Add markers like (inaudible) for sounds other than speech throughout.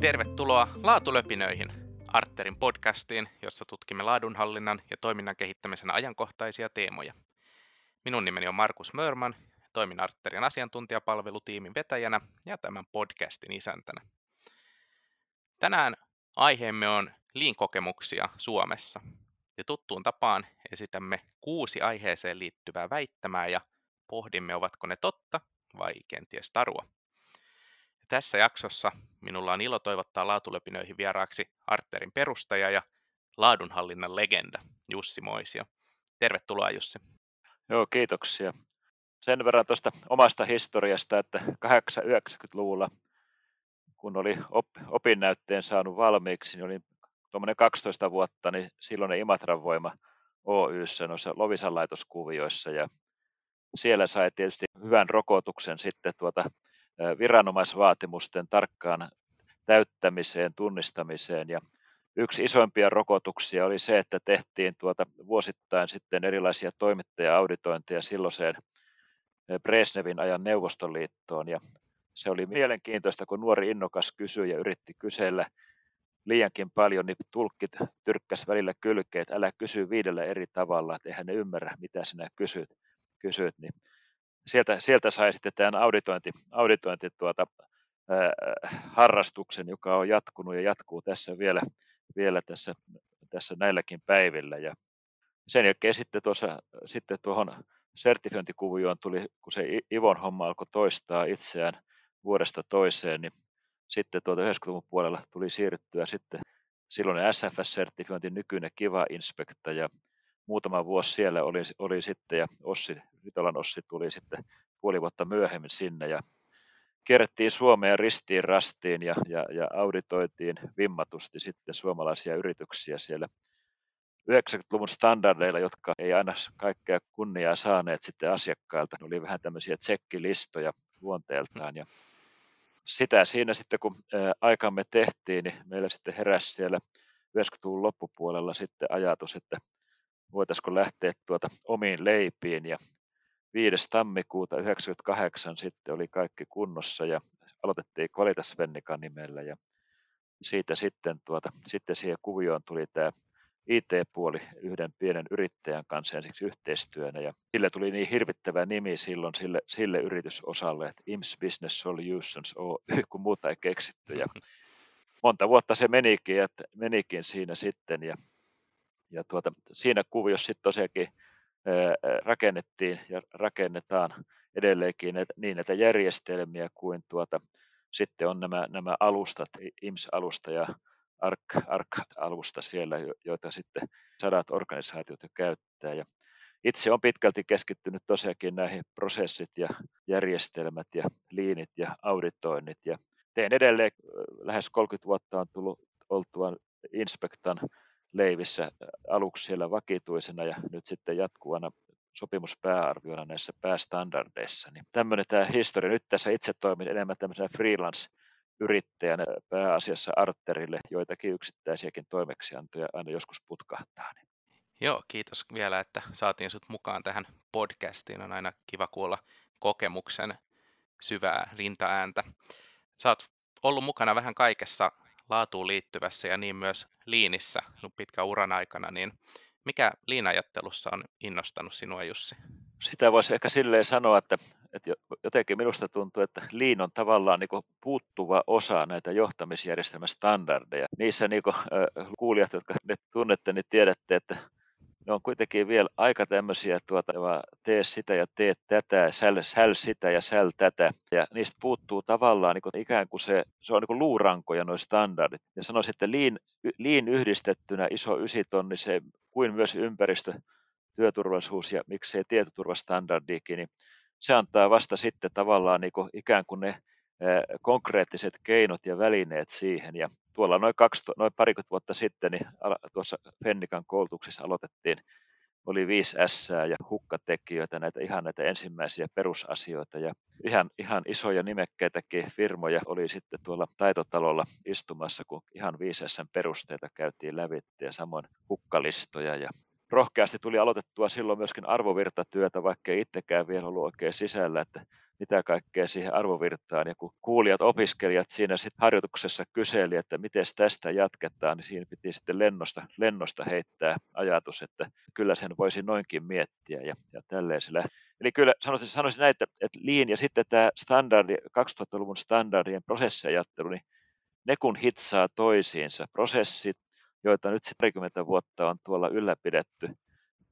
Tervetuloa Laatulöpinöihin, Arterin podcastiin, jossa tutkimme laadunhallinnan ja toiminnan kehittämisen ajankohtaisia teemoja. Minun nimeni on Markus Mörman, toimin Arterin asiantuntijapalvelutiimin vetäjänä ja tämän podcastin isäntänä. Tänään aiheemme on liinkokemuksia Suomessa. Ja tuttuun tapaan esitämme kuusi aiheeseen liittyvää väittämää ja pohdimme, ovatko ne totta vai kenties tarua. Tässä jaksossa minulla on ilo toivottaa laatulepinöihin vieraaksi Arterin perustaja ja laadunhallinnan legenda Jussi Moisio. Tervetuloa Jussi. Joo, kiitoksia. Sen verran tuosta omasta historiasta, että 890-luvulla, kun oli op, opinnäytteen saanut valmiiksi, niin olin tuommoinen 12 vuotta, niin silloin Imatran voima Oyssä noissa Lovisan laitoskuvioissa ja siellä sai tietysti hyvän rokotuksen sitten tuota viranomaisvaatimusten tarkkaan täyttämiseen, tunnistamiseen. Ja yksi isoimpia rokotuksia oli se, että tehtiin tuota vuosittain sitten erilaisia toimittaja-auditointeja silloiseen Bresnevin ajan Neuvostoliittoon. Ja se oli mielenkiintoista, kun nuori innokas kysyi ja yritti kysellä liiankin paljon, niin tulkkit tyrkkäs välillä kylkeet, älä kysy viidellä eri tavalla, että eihän ne ymmärrä, mitä sinä kysyt, kysyt niin sieltä, sieltä sai sitten tämän auditointi, auditointi tuota, ää, harrastuksen, joka on jatkunut ja jatkuu tässä vielä, vielä tässä, tässä näilläkin päivillä. Ja sen jälkeen sitten, tuossa, sitten tuohon sertifiointikuvioon tuli, kun se Ivon homma alkoi toistaa itseään vuodesta toiseen, niin sitten tuota 90-luvun puolella tuli siirryttyä sitten silloin SFS-sertifiointi, nykyinen Kiva Inspekta ja muutama vuosi siellä oli, oli sitten ja Ossi, Vitolan Ossi tuli sitten puoli vuotta myöhemmin sinne ja kierrettiin Suomeen ristiin rastiin ja, ja, ja auditoitiin vimmatusti sitten suomalaisia yrityksiä siellä 90-luvun standardeilla, jotka ei aina kaikkea kunniaa saaneet sitten asiakkailta. Ne oli vähän tämmöisiä tsekkilistoja luonteeltaan ja sitä siinä sitten kun aikamme tehtiin, niin meillä sitten heräsi siellä 90-luvun loppupuolella sitten ajatus, että voitaisiko lähteä tuota omiin leipiin ja 5. tammikuuta 1998 sitten oli kaikki kunnossa ja aloitettiin Qualitas Vennikan nimellä ja siitä sitten, tuota, sitten siihen kuvioon tuli tämä IT-puoli yhden pienen yrittäjän kanssa ensiksi yhteistyönä ja sille tuli niin hirvittävä nimi silloin sille, sille yritysosalle, että IMS Business Solutions Oy, kun muuta ei keksitty ja (laughs) monta vuotta se menikin, että menikin siinä sitten ja ja tuota, siinä kuviossa sitten tosiaankin rakennettiin ja rakennetaan edelleenkin niin näitä järjestelmiä kuin tuota, sitten on nämä, nämä alustat, IMS-alusta ja ARC, ARC-alusta siellä, joita sitten sadat organisaatiot jo käyttää. Ja itse on pitkälti keskittynyt tosiaankin näihin prosessit ja järjestelmät ja liinit ja auditoinnit. Ja teen edelleen, lähes 30 vuotta on tullut oltua Inspektan leivissä aluksi siellä vakituisena ja nyt sitten jatkuvana sopimuspääarviona näissä päästandardeissa. Niin tämmöinen tämä historia. Nyt tässä itse toimin enemmän tämmöisenä freelance-yrittäjänä pääasiassa Arterille, joitakin yksittäisiäkin toimeksiantoja aina joskus putkahtaa. Niin. Joo, kiitos vielä, että saatiin sut mukaan tähän podcastiin. On aina kiva kuulla kokemuksen syvää rintaääntä. Sä oot ollut mukana vähän kaikessa laatuun liittyvässä ja niin myös liinissä pitkän uran aikana, niin mikä liinajattelussa on innostanut sinua Jussi? Sitä voisi ehkä silleen sanoa, että, että jotenkin minusta tuntuu, että liin on tavallaan niin puuttuva osa näitä johtamisjärjestelmästandardeja. Niissä niin kuin, äh, kuulijat, jotka ne tunnette, niin tiedätte, kuitenkin vielä aika tämmöisiä, tuota, tee sitä ja tee tätä, säl, säl sitä ja säl tätä. Ja niistä puuttuu tavallaan niin kuin, ikään kuin se, se on niin kuin luurankoja noin standardit. Ja sanoisin, että liin, liin yhdistettynä iso ysitonni, se kuin myös ympäristö, työturvallisuus ja miksei tietoturvastandardiikin, niin se antaa vasta sitten tavallaan niin kuin ikään kuin ne konkreettiset keinot ja välineet siihen. Ja tuolla noin, kaksi, noin parikymmentä vuotta sitten niin tuossa Fennikan koulutuksessa aloitettiin, oli viisi S ja hukkatekijöitä, näitä ihan näitä ensimmäisiä perusasioita ja ihan, ihan isoja nimekkeitäkin firmoja oli sitten tuolla taitotalolla istumassa, kun ihan 5 S perusteita käytiin läpi ja samoin hukkalistoja ja rohkeasti tuli aloitettua silloin myöskin arvovirtatyötä, vaikka ei itsekään vielä ollut oikein sisällä, että mitä kaikkea siihen arvovirtaan. Ja kun kuulijat, opiskelijat siinä sitten harjoituksessa kyseli, että miten tästä jatketaan, niin siinä piti sitten lennosta, lennosta heittää ajatus, että kyllä sen voisi noinkin miettiä ja, ja tälleen sillä. Eli kyllä sanoisin, sanoisin näin, että, että ja sitten tämä standardi, 2000-luvun standardien prosessiajattelu, niin ne kun hitsaa toisiinsa, prosessit, joita nyt 30 vuotta on tuolla ylläpidetty,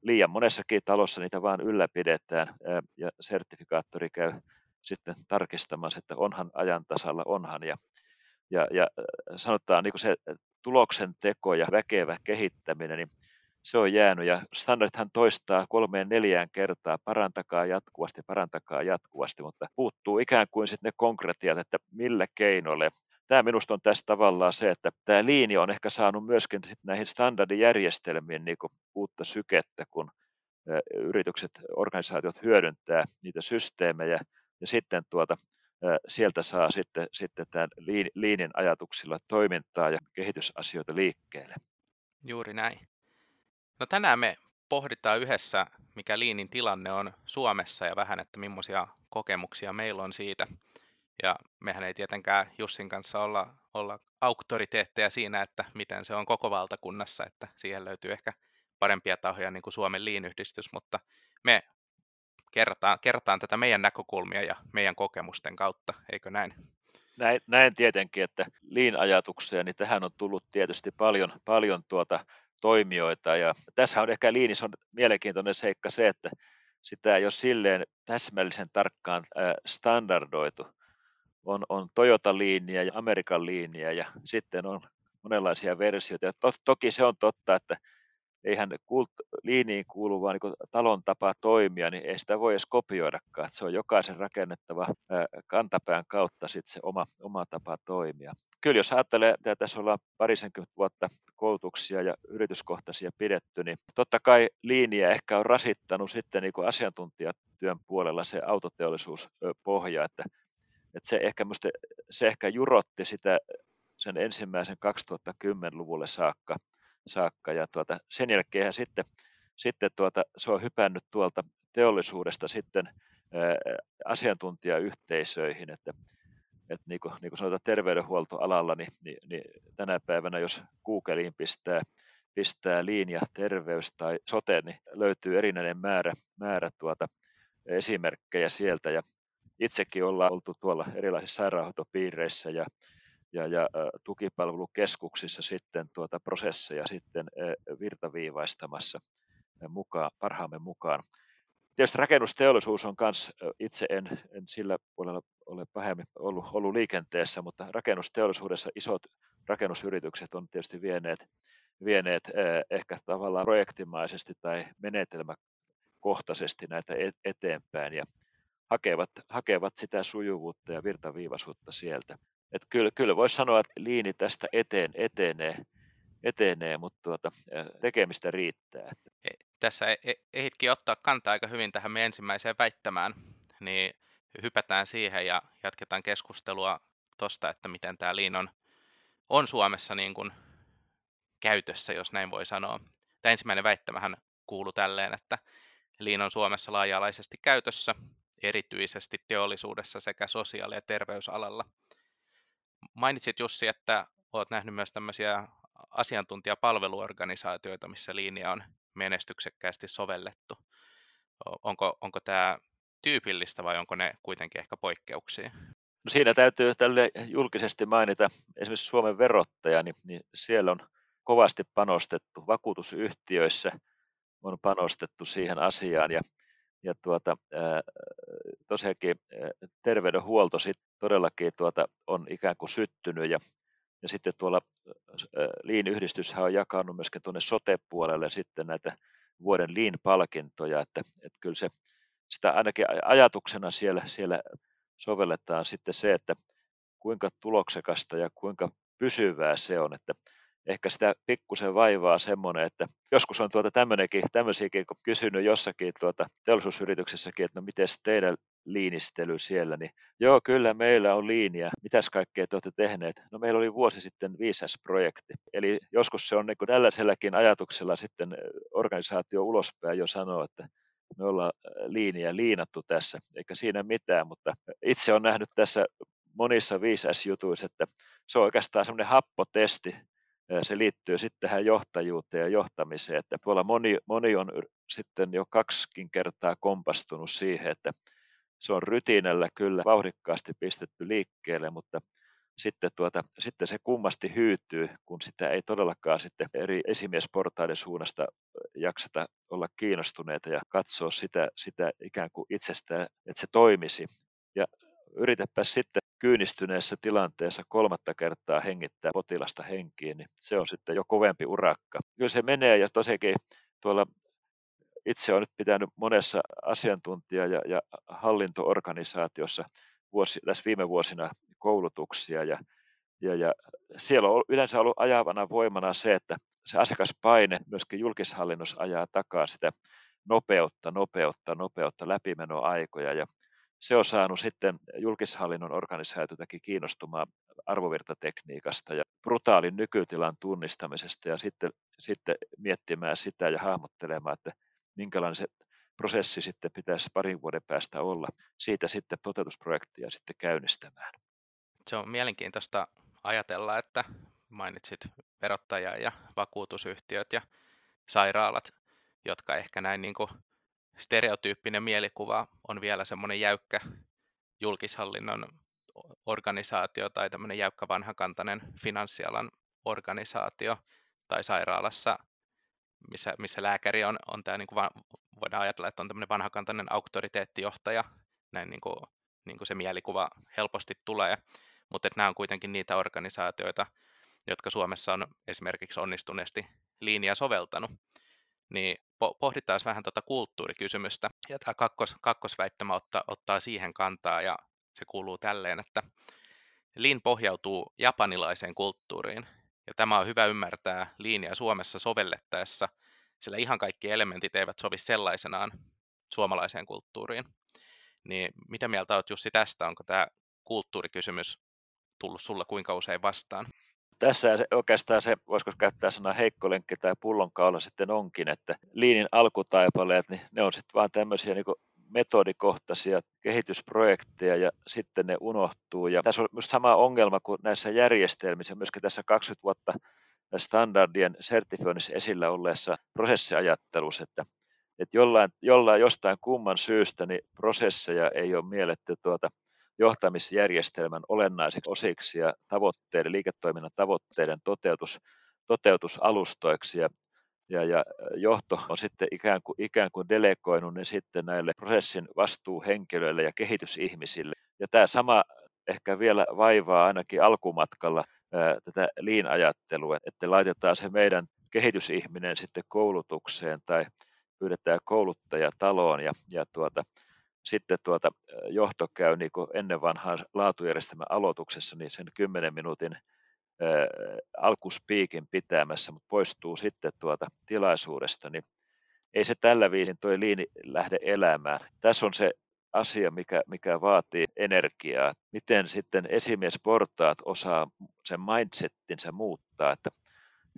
liian monessakin talossa niitä vaan ylläpidetään ja sertifikaattori käy sitten tarkistamassa, että onhan ajan tasalla, onhan. Ja, ja, ja sanotaan niin kuin se tuloksen teko ja väkevä kehittäminen, niin se on jäänyt ja standardhan toistaa kolmeen neljään kertaa, parantakaa jatkuvasti, parantakaa jatkuvasti, mutta puuttuu ikään kuin sitten ne konkretiat, että millä keinoille. Tämä minusta on tässä tavallaan se, että tämä linja on ehkä saanut myöskin näihin standardijärjestelmiin niin uutta sykettä, kun yritykset, organisaatiot hyödyntää niitä systeemejä ja sitten tuota, sieltä saa sitten, sitten tämän liinin ajatuksilla toimintaa ja kehitysasioita liikkeelle. Juuri näin. No tänään me pohditaan yhdessä, mikä liinin tilanne on Suomessa ja vähän, että millaisia kokemuksia meillä on siitä. Ja mehän ei tietenkään Jussin kanssa olla, olla auktoriteetteja siinä, että miten se on koko valtakunnassa, että siihen löytyy ehkä parempia tahoja niin kuin Suomen liinyhdistys, mutta me kerrotaan, kerrotaan tätä meidän näkökulmia ja meidän kokemusten kautta, eikö näin? Näin, näin tietenkin, että liin-ajatukseen, niin tähän on tullut tietysti paljon, paljon tuota toimijoita. Ja tässä on ehkä liinissä on mielenkiintoinen seikka se, että sitä ei ole silleen täsmällisen tarkkaan standardoitu. On, on Toyota-liiniä ja Amerikan liiniä ja sitten on monenlaisia versioita. Ja to, toki se on totta, että eihän kult, liiniin kuuluvaa niin talon tapa toimia, niin ei sitä voi edes kopioidakaan. Että se on jokaisen rakennettava kantapään kautta sit se oma, oma tapa toimia. Kyllä jos ajattelee, että tässä ollaan parisenkymmentä vuotta koulutuksia ja yrityskohtaisia pidetty, niin totta kai liiniä ehkä on rasittanut sitten niin asiantuntijatyön puolella se autoteollisuuspohja, että, että se, ehkä musta, se ehkä jurotti sitä sen ensimmäisen 2010-luvulle saakka – saakka. Ja tuota, sen jälkeen sitten, sitten tuota, se on hypännyt tuolta teollisuudesta sitten asiantuntijayhteisöihin, että, että niin kuin, niin kuin sanotaan terveydenhuoltoalalla, niin, niin, niin tänä päivänä jos Googleiin pistää, pistää linja terveys tai sote, niin löytyy erinäinen määrä, määrä tuota, esimerkkejä sieltä. Ja itsekin ollaan oltu tuolla erilaisissa sairaanhoitopiireissä ja ja, ja tukipalvelukeskuksissa sitten tuota prosesseja sitten virtaviivaistamassa mukaan, parhaamme mukaan. Tietysti rakennusteollisuus on myös, itse en, en sillä puolella ole pahemmin ollut, ollut liikenteessä, mutta rakennusteollisuudessa isot rakennusyritykset on tietysti vieneet, vieneet ehkä tavallaan projektimaisesti tai menetelmäkohtaisesti näitä e-, eteenpäin ja hakevat, hakevat sitä sujuvuutta ja virtaviivaisuutta sieltä. Et kyllä, kyllä voisi sanoa, että liini tästä eteen etenee, etenee mutta tuota, tekemistä riittää. E, tässä e, e, ehditkin ottaa kantaa aika hyvin tähän meidän ensimmäiseen väittämään, niin hypätään siihen ja jatketaan keskustelua tuosta, että miten tämä liin on, on Suomessa niin kuin käytössä, jos näin voi sanoa. Tämä ensimmäinen väittämähän kuuluu tälleen, että liin on Suomessa laaja-alaisesti käytössä, erityisesti teollisuudessa sekä sosiaali- ja terveysalalla – Mainitsit Jussi, että olet nähnyt myös tämmöisiä asiantuntijapalveluorganisaatioita, missä linja on menestyksekkäästi sovellettu. Onko, onko tämä tyypillistä vai onko ne kuitenkin ehkä poikkeuksia? No siinä täytyy tälle julkisesti mainita esimerkiksi Suomen verottaja, niin, niin siellä on kovasti panostettu vakuutusyhtiöissä, on panostettu siihen asiaan ja ja tuota, tosiaankin terveydenhuolto sit todellakin tuota, on ikään kuin syttynyt ja, ja sitten tuolla Liin-yhdistyshän on jakanut myöskin tuonne sote-puolelle sitten näitä vuoden Liin-palkintoja, että, että kyllä se, sitä ainakin ajatuksena siellä, siellä sovelletaan sitten se, että kuinka tuloksekasta ja kuinka pysyvää se on, että ehkä sitä pikkusen vaivaa semmoinen, että joskus on tuota tämmöisiäkin kysynyt jossakin tuota teollisuusyrityksessäkin, että no miten teidän liinistely siellä, niin joo, kyllä meillä on liiniä. Mitäs kaikkea te olette tehneet? No meillä oli vuosi sitten 5S-projekti. Eli joskus se on niin tällaisellakin ajatuksella sitten organisaatio ulospäin jo sanoo, että me ollaan liiniä liinattu tässä, eikä siinä mitään, mutta itse on nähnyt tässä monissa 5S-jutuissa, että se on oikeastaan semmoinen happotesti, se liittyy sitten tähän johtajuuteen ja johtamiseen, että tuolla moni, moni on sitten jo kaksikin kertaa kompastunut siihen, että se on rytinällä kyllä vauhdikkaasti pistetty liikkeelle, mutta sitten, tuota, sitten se kummasti hyytyy, kun sitä ei todellakaan sitten eri esimiesportaiden suunnasta jakseta olla kiinnostuneita ja katsoa sitä, sitä ikään kuin itsestään, että se toimisi. Ja yritäpä sitten kyynistyneessä tilanteessa kolmatta kertaa hengittää potilasta henkiin, niin se on sitten jo kovempi urakka. Kyllä se menee ja tosiaankin tuolla itse olen nyt pitänyt monessa asiantuntija- ja, ja hallintoorganisaatiossa vuosi, tässä viime vuosina koulutuksia ja, ja, ja siellä on yleensä ollut ajavana voimana se, että se asiakaspaine myöskin julkishallinnossa ajaa takaa sitä nopeutta, nopeutta, nopeutta, läpimenoaikoja ja se on saanut sitten julkishallinnon organisaatiotakin kiinnostumaan arvovirtatekniikasta ja brutaalin nykytilan tunnistamisesta ja sitten, sitten miettimään sitä ja hahmottelemaan, että minkälainen se prosessi sitten pitäisi parin vuoden päästä olla. Siitä sitten toteutusprojektia sitten käynnistämään. Se on mielenkiintoista ajatella, että mainitsit verottajia ja vakuutusyhtiöt ja sairaalat, jotka ehkä näin niin kuin stereotyyppinen mielikuva on vielä semmoinen jäykkä julkishallinnon organisaatio tai tämmöinen jäykkä vanhakantainen finanssialan organisaatio tai sairaalassa, missä, missä lääkäri on, on tämä, niin kuin voidaan ajatella, että on tämmöinen vanhakantainen auktoriteettijohtaja, näin niin kuin, niin kuin se mielikuva helposti tulee, mutta että nämä on kuitenkin niitä organisaatioita, jotka Suomessa on esimerkiksi onnistuneesti linjaa soveltanut niin pohditaan vähän tuota kulttuurikysymystä. Ja tämä kakkos, kakkosväittämä ottaa, ottaa siihen kantaa ja se kuuluu tälleen, että Lean pohjautuu japanilaiseen kulttuuriin. Ja tämä on hyvä ymmärtää Leania Suomessa sovellettaessa, sillä ihan kaikki elementit eivät sovi sellaisenaan suomalaiseen kulttuuriin. Niin mitä mieltä olet Jussi tästä? Onko tämä kulttuurikysymys tullut sulla kuinka usein vastaan? Tässä se, oikeastaan se, voisiko käyttää sanaa heikkolenkki tai pullonkaula sitten onkin, että liinin alkutaipaleet, niin ne on sitten vaan tämmöisiä niin metodikohtaisia kehitysprojekteja ja sitten ne unohtuu. Ja tässä on myös sama ongelma kuin näissä järjestelmissä, myöskin tässä 20 vuotta standardien sertifioinnissa esillä olleessa prosessiajattelussa, että, että jollain, jollain jostain kumman syystä niin prosesseja ei ole mielletty tuota johtamisjärjestelmän olennaiseksi osiksi ja tavoitteiden, liiketoiminnan tavoitteiden toteutus, toteutusalustoiksi ja, ja, ja johto on sitten ikään kuin, ikään kuin delegoinut ne sitten näille prosessin vastuuhenkilöille ja kehitysihmisille. Ja tämä sama ehkä vielä vaivaa ainakin alkumatkalla ää, tätä liin-ajattelua, että laitetaan se meidän kehitysihminen sitten koulutukseen tai pyydetään kouluttaja taloon ja, ja tuota, sitten tuota, johto käy niin kuin ennen vanhaa laatujärjestelmän aloituksessa niin sen 10 minuutin ää, alkuspiikin pitämässä, mutta poistuu sitten tuota tilaisuudesta, niin ei se tällä viisin tuo liini lähde elämään. Tässä on se asia, mikä, mikä vaatii energiaa. Miten sitten esimiesportaat osaa sen mindsettinsä muuttaa, että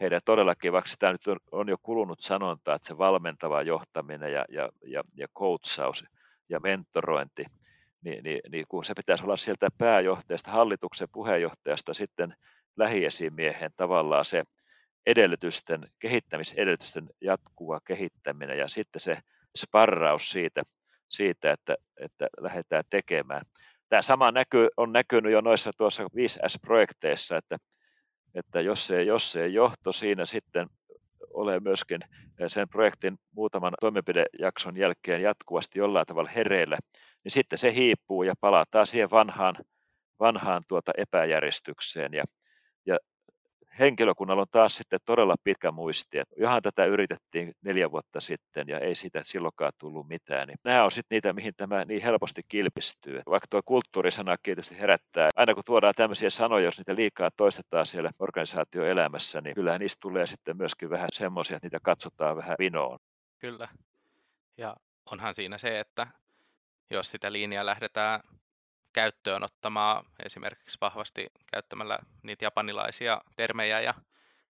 heidän todellakin, vaikka tämä nyt on, on jo kulunut sanonta, että se valmentava johtaminen ja, ja, ja, ja coachaus – ja mentorointi, niin, niin, niin kun se pitäisi olla sieltä pääjohtajasta, hallituksen puheenjohtajasta sitten lähiesimiehen tavallaan se edellytysten, kehittämisedellytysten jatkuva kehittäminen ja sitten se sparraus siitä, siitä että, että lähdetään tekemään. Tämä sama näky, on näkynyt jo noissa tuossa 5S-projekteissa, että, että jos, se, jos se johto siinä sitten ole myöskin eh, sen projektin muutaman toimenpidejakson jälkeen jatkuvasti jollain tavalla hereillä, niin sitten se hiipuu ja palataan siihen vanhaan, vanhaan tuota epäjärjestykseen. Ja, ja henkilökunnalla on taas sitten todella pitkä muisti. Että johan tätä yritettiin neljä vuotta sitten ja ei siitä silloinkaan tullut mitään. Niin nämä on sitten niitä, mihin tämä niin helposti kilpistyy. Vaikka tuo kulttuurisana tietysti herättää. Aina kun tuodaan tämmöisiä sanoja, jos niitä liikaa toistetaan siellä organisaatioelämässä, niin kyllähän niistä tulee sitten myöskin vähän semmoisia, että niitä katsotaan vähän vinoon. Kyllä. Ja onhan siinä se, että jos sitä linjaa lähdetään käyttöön ottamaan esimerkiksi vahvasti käyttämällä niitä japanilaisia termejä ja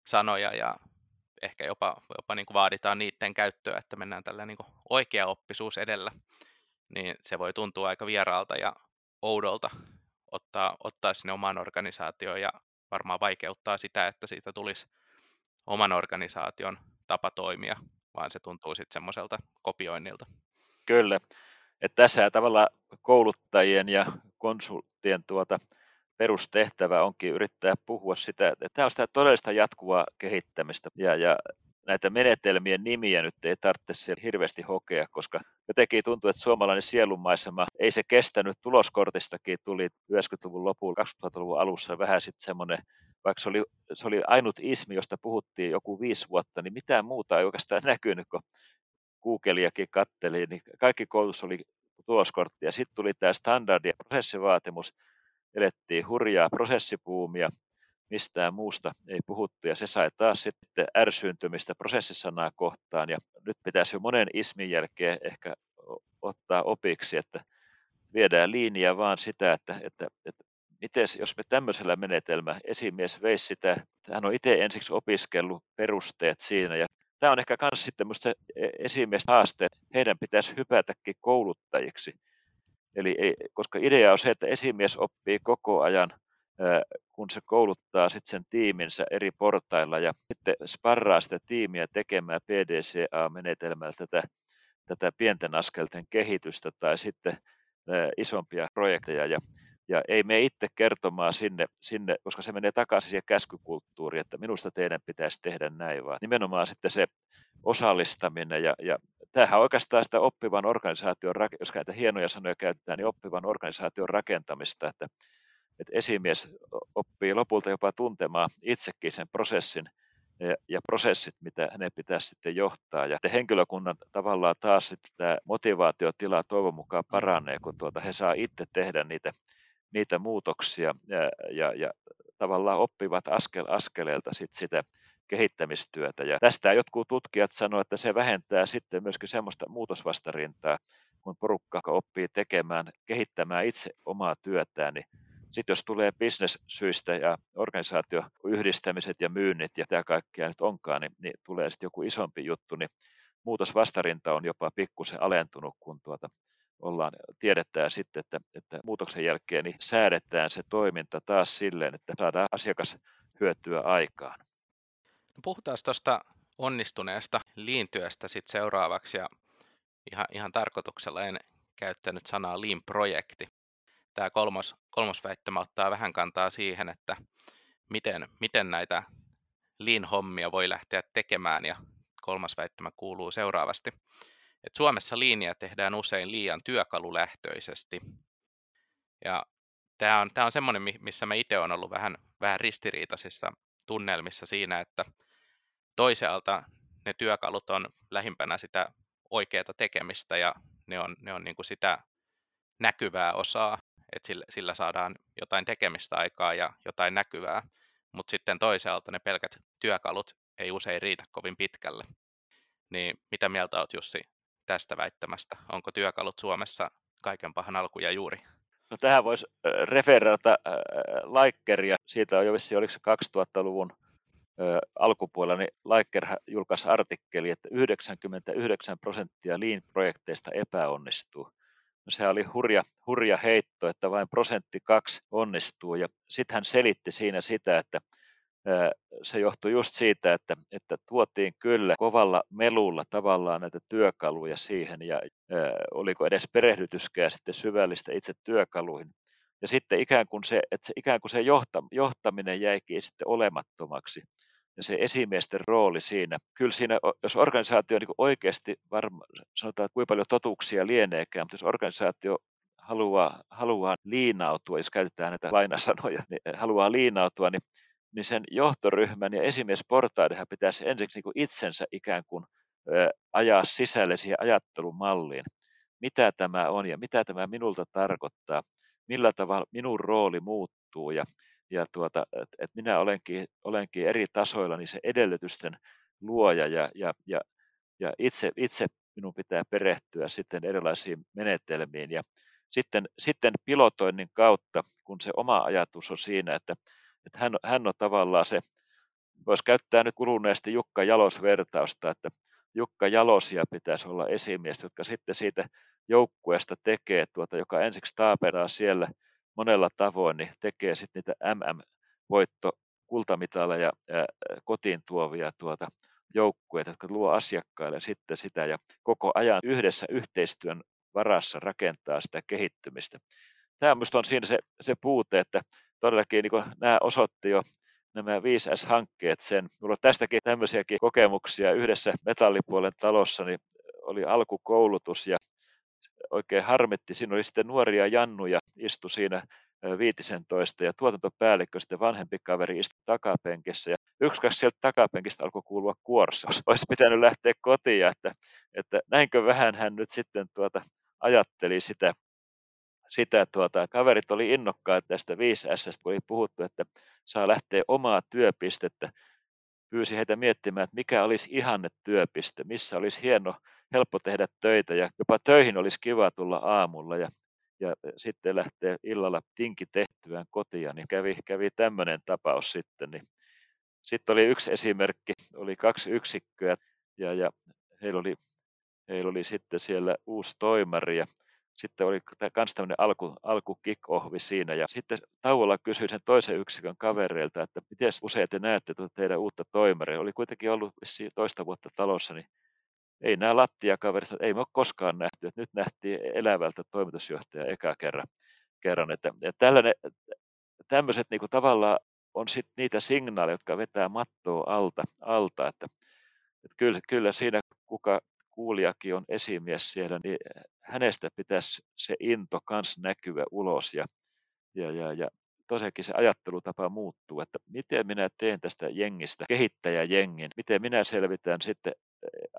sanoja ja ehkä jopa, jopa niin kuin vaaditaan niiden käyttöä, että mennään tällä niin kuin oikea oppisuus edellä, niin se voi tuntua aika vieraalta ja oudolta ottaa, ottaa sinne omaan organisaatioon ja varmaan vaikeuttaa sitä, että siitä tulisi oman organisaation tapa toimia, vaan se tuntuu sitten semmoiselta kopioinnilta. Kyllä. Että tässä tavalla kouluttajien ja konsulttien tuota perustehtävä onkin yrittää puhua sitä, että tämä on sitä todellista jatkuvaa kehittämistä ja, ja näitä menetelmien nimiä nyt ei tarvitse hirveästi hokea, koska jotenkin tuntuu, että suomalainen sielunmaisema ei se kestänyt. Tuloskortistakin tuli 90-luvun lopulla, 2000-luvun alussa vähän sitten semmoinen, vaikka se oli, se oli ainut ismi, josta puhuttiin joku viisi vuotta, niin mitään muuta ei oikeastaan näkynyt, kun Googleiakin katteli, niin kaikki koulutus oli tuloskortti. Ja sitten tuli tämä standardi- ja prosessivaatimus, elettiin hurjaa prosessipuumia, mistään muusta ei puhuttu ja se sai taas sitten ärsyyntymistä prosessisanaa kohtaan ja nyt pitäisi jo monen ismin jälkeen ehkä ottaa opiksi, että viedään linjaa vaan sitä, että, että, että miten, jos me tämmöisellä menetelmä esimies veisi sitä, hän on itse ensiksi opiskellut perusteet siinä ja tämä on ehkä myös sitten minusta e, esimies haaste, heidän pitäisi hypätäkin kouluttajiksi. Eli koska idea on se, että esimies oppii koko ajan – kun se kouluttaa sitten sen tiiminsä eri portailla ja sitten sparraa sitä tiimiä tekemään PDCA-menetelmällä tätä, tätä pienten askelten kehitystä tai sitten isompia projekteja. Ja, ja ei me itse kertomaan sinne, sinne, koska se menee takaisin siihen käskykulttuuriin, että minusta teidän pitäisi tehdä näin, vaan nimenomaan sitten se osallistaminen ja, ja tämähän oikeastaan sitä oppivan organisaation, jos näitä hienoja sanoja käytetään, niin oppivan organisaation rakentamista, että että esimies oppii lopulta jopa tuntemaan itsekin sen prosessin ja, ja prosessit, mitä hänen pitäisi sitten johtaa. Ja henkilökunnan tavallaan taas sitten tämä motivaatiotila toivon mukaan mm. paranee, kun tuota he saa itse tehdä niitä, niitä muutoksia ja, ja, ja tavallaan oppivat askel askeleelta sit sitä kehittämistyötä. Ja tästä jotkut tutkijat sanoivat, että se vähentää sitten myöskin semmoista muutosvastarintaa, kun porukka oppii tekemään, kehittämään itse omaa työtään, niin sitten jos tulee bisnessyistä ja organisaatioyhdistämiset ja myynnit ja tämä kaikkea nyt onkaan, niin, niin tulee sitten joku isompi juttu, niin muutosvastarinta on jopa pikkusen alentunut, kun tuota, ollaan, tiedetään sitten, että, että muutoksen jälkeen niin säädetään se toiminta taas silleen, että saadaan asiakas hyötyä aikaan. No puhutaan tuosta onnistuneesta liintyöstä sitten seuraavaksi ja ihan, ihan tarkoituksella en käyttänyt sanaa lean-projekti tämä kolmos, kolmos väittämä ottaa vähän kantaa siihen, että miten, miten näitä lean-hommia voi lähteä tekemään, ja kolmas väittämä kuuluu seuraavasti. Että Suomessa liinia tehdään usein liian työkalulähtöisesti. Ja tämä on, tämä on semmoinen, missä mä itse olen ollut vähän, vähän ristiriitaisissa tunnelmissa siinä, että toisaalta ne työkalut on lähimpänä sitä oikeaa tekemistä ja ne on, ne on niin kuin sitä näkyvää osaa, että sillä, sillä saadaan jotain tekemistä aikaa ja jotain näkyvää, mutta sitten toisaalta ne pelkät työkalut ei usein riitä kovin pitkälle. Niin mitä mieltä olet Jussi tästä väittämästä? Onko työkalut Suomessa kaiken pahan alku ja juuri? No tähän voisi referata Laikkeria. Siitä on jo vissi, oliko se 2000-luvun äh, alkupuolella, niin Laikker julkaisi artikkeli, että 99 prosenttia Lean-projekteista epäonnistuu. No se oli hurja, hurja heitto, että vain prosentti kaksi onnistuu. Ja sitten hän selitti siinä sitä, että se johtui just siitä, että, että tuotiin kyllä kovalla melulla tavallaan näitä työkaluja siihen ja oliko edes perehdytyskään sitten syvällistä itse työkaluihin. Ja sitten ikään kuin se, että se, ikään kuin se johtaminen jäikin sitten olemattomaksi ja se esimiesten rooli siinä. Kyllä siinä, jos organisaatio niin oikeasti, varma, sanotaan, että kuinka paljon totuuksia lieneekään, mutta jos organisaatio haluaa, haluaa liinautua, jos käytetään näitä lainasanoja, niin haluaa liinautua, niin, niin sen johtoryhmän ja esimiesportaidenhan pitäisi ensiksi niin itsensä ikään kuin ajaa sisälle siihen ajattelumalliin. Mitä tämä on ja mitä tämä minulta tarkoittaa, millä tavalla minun rooli muuttuu ja ja tuota, että et minä olenkin, olenkin eri tasoilla niin se edellytysten luoja ja, ja, ja, ja itse, itse minun pitää perehtyä sitten erilaisiin menetelmiin ja sitten, sitten pilotoinnin kautta, kun se oma ajatus on siinä, että, että hän, hän on tavallaan se, voisi käyttää nyt kuluneesti Jukka Jalos vertausta, että Jukka Jalosia pitäisi olla esimies, jotka sitten siitä joukkueesta tekee, tuota, joka ensiksi taaperaa siellä monella tavoin, niin tekee sitten niitä MM-voitto kultamitaleja kotiin tuovia tuota, joukkueita, jotka luo asiakkaille sitten sitä ja koko ajan yhdessä yhteistyön varassa rakentaa sitä kehittymistä. Tämä minusta on siinä se, se puute, että todellakin niin nämä osoitti jo nämä 5S-hankkeet sen. Minulla on tästäkin tämmöisiäkin kokemuksia yhdessä metallipuolen talossa, niin oli alkukoulutus ja oikein harmitti. Siinä oli sitten nuoria jannuja, istu siinä 15 ja tuotantopäällikkö sitten vanhempi kaveri istui takapenkissä ja yksi kaksi sieltä takapenkistä alkoi kuulua kuorsaus. (laughs) Olisi pitänyt lähteä kotiin, että, että näinkö vähän hän nyt sitten tuota, ajatteli sitä, sitä tuota, kaverit oli innokkaat tästä 5S, kun oli puhuttu, että saa lähteä omaa työpistettä. Pyysi heitä miettimään, että mikä olisi ihanne työpiste, missä olisi hieno, helppo tehdä töitä ja jopa töihin olisi kiva tulla aamulla. Ja ja sitten lähtee illalla tinki tehtyään kotia, niin kävi, kävi tämmöinen tapaus sitten. Niin. Sitten oli yksi esimerkki, oli kaksi yksikköä ja, ja heillä, oli, heillä oli sitten siellä uusi toimari ja sitten oli myös tämmöinen alku, alku kick siinä ja sitten tauolla kysyin sen toisen yksikön kavereilta, että miten usein te näette tuota teidän uutta toimaria. Oli kuitenkin ollut toista vuotta talossa, niin ei nämä lattiakaverista, ei me ole koskaan nähty, että nyt nähtiin elävältä toimitusjohtaja eka kerran. kerran että, että tällainen, tämmöiset niin tavallaan on sit niitä signaaleja, jotka vetää mattoa alta, alta että, että kyllä, kyllä siinä kuka kuulijakin on esimies siellä, niin hänestä pitäisi se into kans näkyä ulos ja, ja, ja, ja tosiaankin se ajattelutapa muuttuu, että miten minä teen tästä jengistä kehittäjäjengin, miten minä selvitän sitten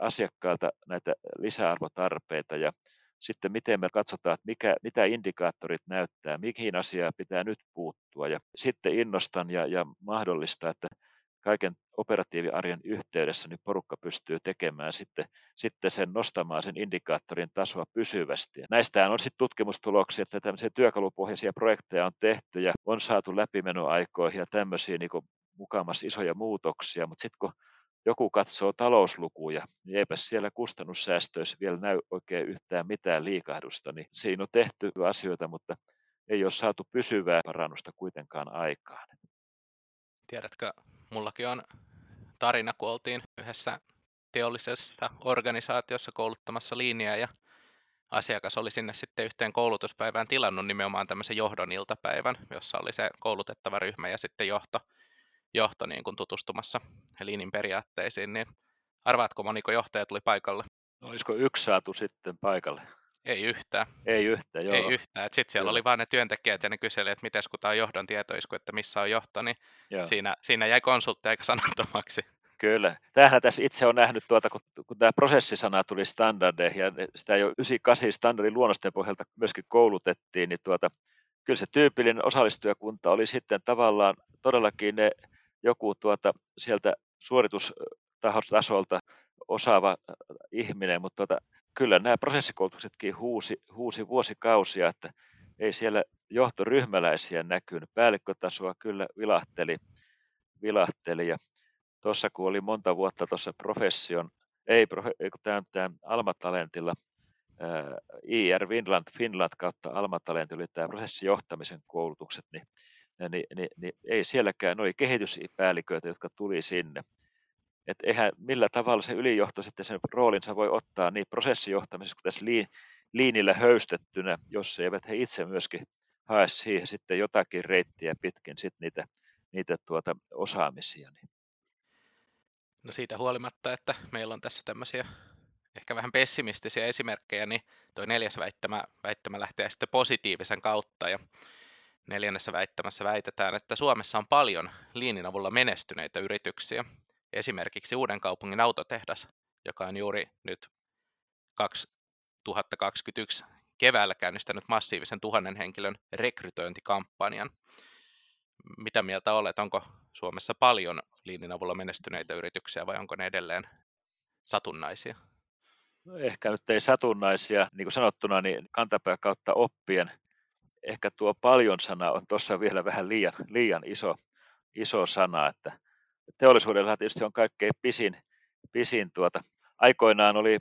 asiakkaalta näitä lisäarvotarpeita ja sitten miten me katsotaan, että mikä, mitä indikaattorit näyttää, mihin asiaan pitää nyt puuttua? Ja sitten innostan ja, ja mahdollista, että kaiken operatiiviarjen yhteydessä niin porukka pystyy tekemään sitten, sitten sen nostamaan sen indikaattorin tasoa pysyvästi. Näistä on sitten tutkimustuloksia, että tämmöisiä työkalupohjaisia projekteja on tehty ja on saatu läpimenoaikoihin ja tämmöisiä niin mukamas isoja muutoksia, mutta sitten kun joku katsoo talouslukuja, niin eipä siellä kustannussäästöissä vielä näy oikein yhtään mitään liikahdusta, niin siinä on tehty asioita, mutta ei ole saatu pysyvää parannusta kuitenkaan aikaan. Tiedätkö, mullakin on tarina, kun oltiin yhdessä teollisessa organisaatiossa kouluttamassa linjaa ja asiakas oli sinne sitten yhteen koulutuspäivään tilannut nimenomaan tämmöisen johdon iltapäivän, jossa oli se koulutettava ryhmä ja sitten johto johto niin kuin tutustumassa Linin periaatteisiin, niin arvaatko moniko johtaja tuli paikalle? No, olisiko yksi saatu sitten paikalle? Ei yhtään. Ei yhtään, joo. Ei yhtään. Sitten siellä Kyllä. oli vain ne työntekijät ja ne kyseli, että miten kun tämä on johdon tietoisku, että missä on johto, niin siinä, siinä jäi konsultti aika sanattomaksi. Kyllä. Tämähän tässä itse on nähnyt, tuota, kun, kun tämä prosessisana tuli standardeihin ja sitä jo 98 standardin luonnosten pohjalta myöskin koulutettiin, niin tuota, kyllä se tyypillinen osallistujakunta oli sitten tavallaan todellakin ne joku tuota, sieltä suoritustasolta osaava äh, ihminen, mutta tuota, kyllä nämä prosessikoulutuksetkin huusi, huusi vuosikausia, että ei siellä johtoryhmäläisiä näkynyt. Päällikkötasoa kyllä vilahteli, vilahteli ja tuossa kun oli monta vuotta tuossa profession, ei, Alma-talentilla, ää, äh, IR Finland, Finland kautta Alma-talentti oli tämä prosessijohtamisen koulutukset, niin niin, niin, niin ei sielläkään, oli kehityspäälliköitä, jotka tuli sinne. Et eihän millä tavalla se ylijohto sitten sen roolinsa voi ottaa niin prosessijohtamisessa kuin tässä liin, liinillä höystettynä, jos eivät he itse myöskin hae siihen sitten jotakin reittiä pitkin sit niitä, niitä tuota osaamisia. Niin. No siitä huolimatta, että meillä on tässä tämmöisiä ehkä vähän pessimistisiä esimerkkejä, niin tuo neljäs väittämä, väittämä lähtee sitten positiivisen kautta. Ja Neljännessä väittämässä väitetään, että Suomessa on paljon liinin avulla menestyneitä yrityksiä. Esimerkiksi Uuden kaupungin autotehdas, joka on juuri nyt 2021 keväällä käynnistänyt massiivisen tuhannen henkilön rekrytointikampanjan. Mitä mieltä olet? Onko Suomessa paljon liinin avulla menestyneitä yrityksiä vai onko ne edelleen satunnaisia? No ehkä nyt ei satunnaisia, niin kuin sanottuna, niin kantapää kautta oppien ehkä tuo paljon sana on tuossa vielä vähän liian, liian iso, iso sana, että teollisuudella tietysti on kaikkein pisin, pisin tuota aikoinaan oli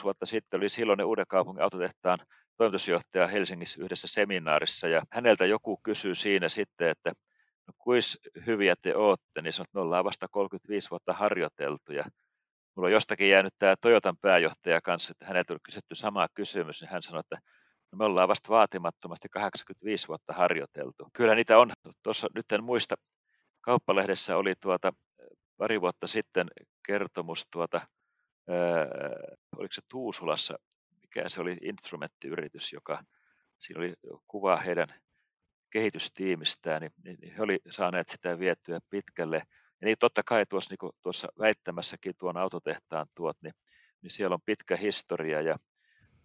5-6 vuotta sitten, oli silloinen Uuden kaupungin autotehtaan toimitusjohtaja Helsingissä yhdessä seminaarissa ja häneltä joku kysyy siinä sitten, että no kuis hyviä te ootte, niin sanoi, että me ollaan vasta 35 vuotta harjoiteltu ja mulla on jostakin jäänyt tämä Toyotan pääjohtaja kanssa, että häneltä oli kysytty sama kysymys, niin hän sanoi, että no me ollaan vasta vaatimattomasti 85 vuotta harjoiteltu. Kyllä niitä on. Tuossa nyt en muista, kauppalehdessä oli tuota pari vuotta sitten kertomus tuota, ää, oliko se Tuusulassa, mikä se oli instrumenttiyritys, joka, siinä oli kuva heidän kehitystiimistään, niin, niin, niin he oli saaneet sitä vietyä pitkälle. Ja niin totta kai tuossa, niin tuossa väittämässäkin tuon autotehtaan tuot, niin, niin siellä on pitkä historia. Ja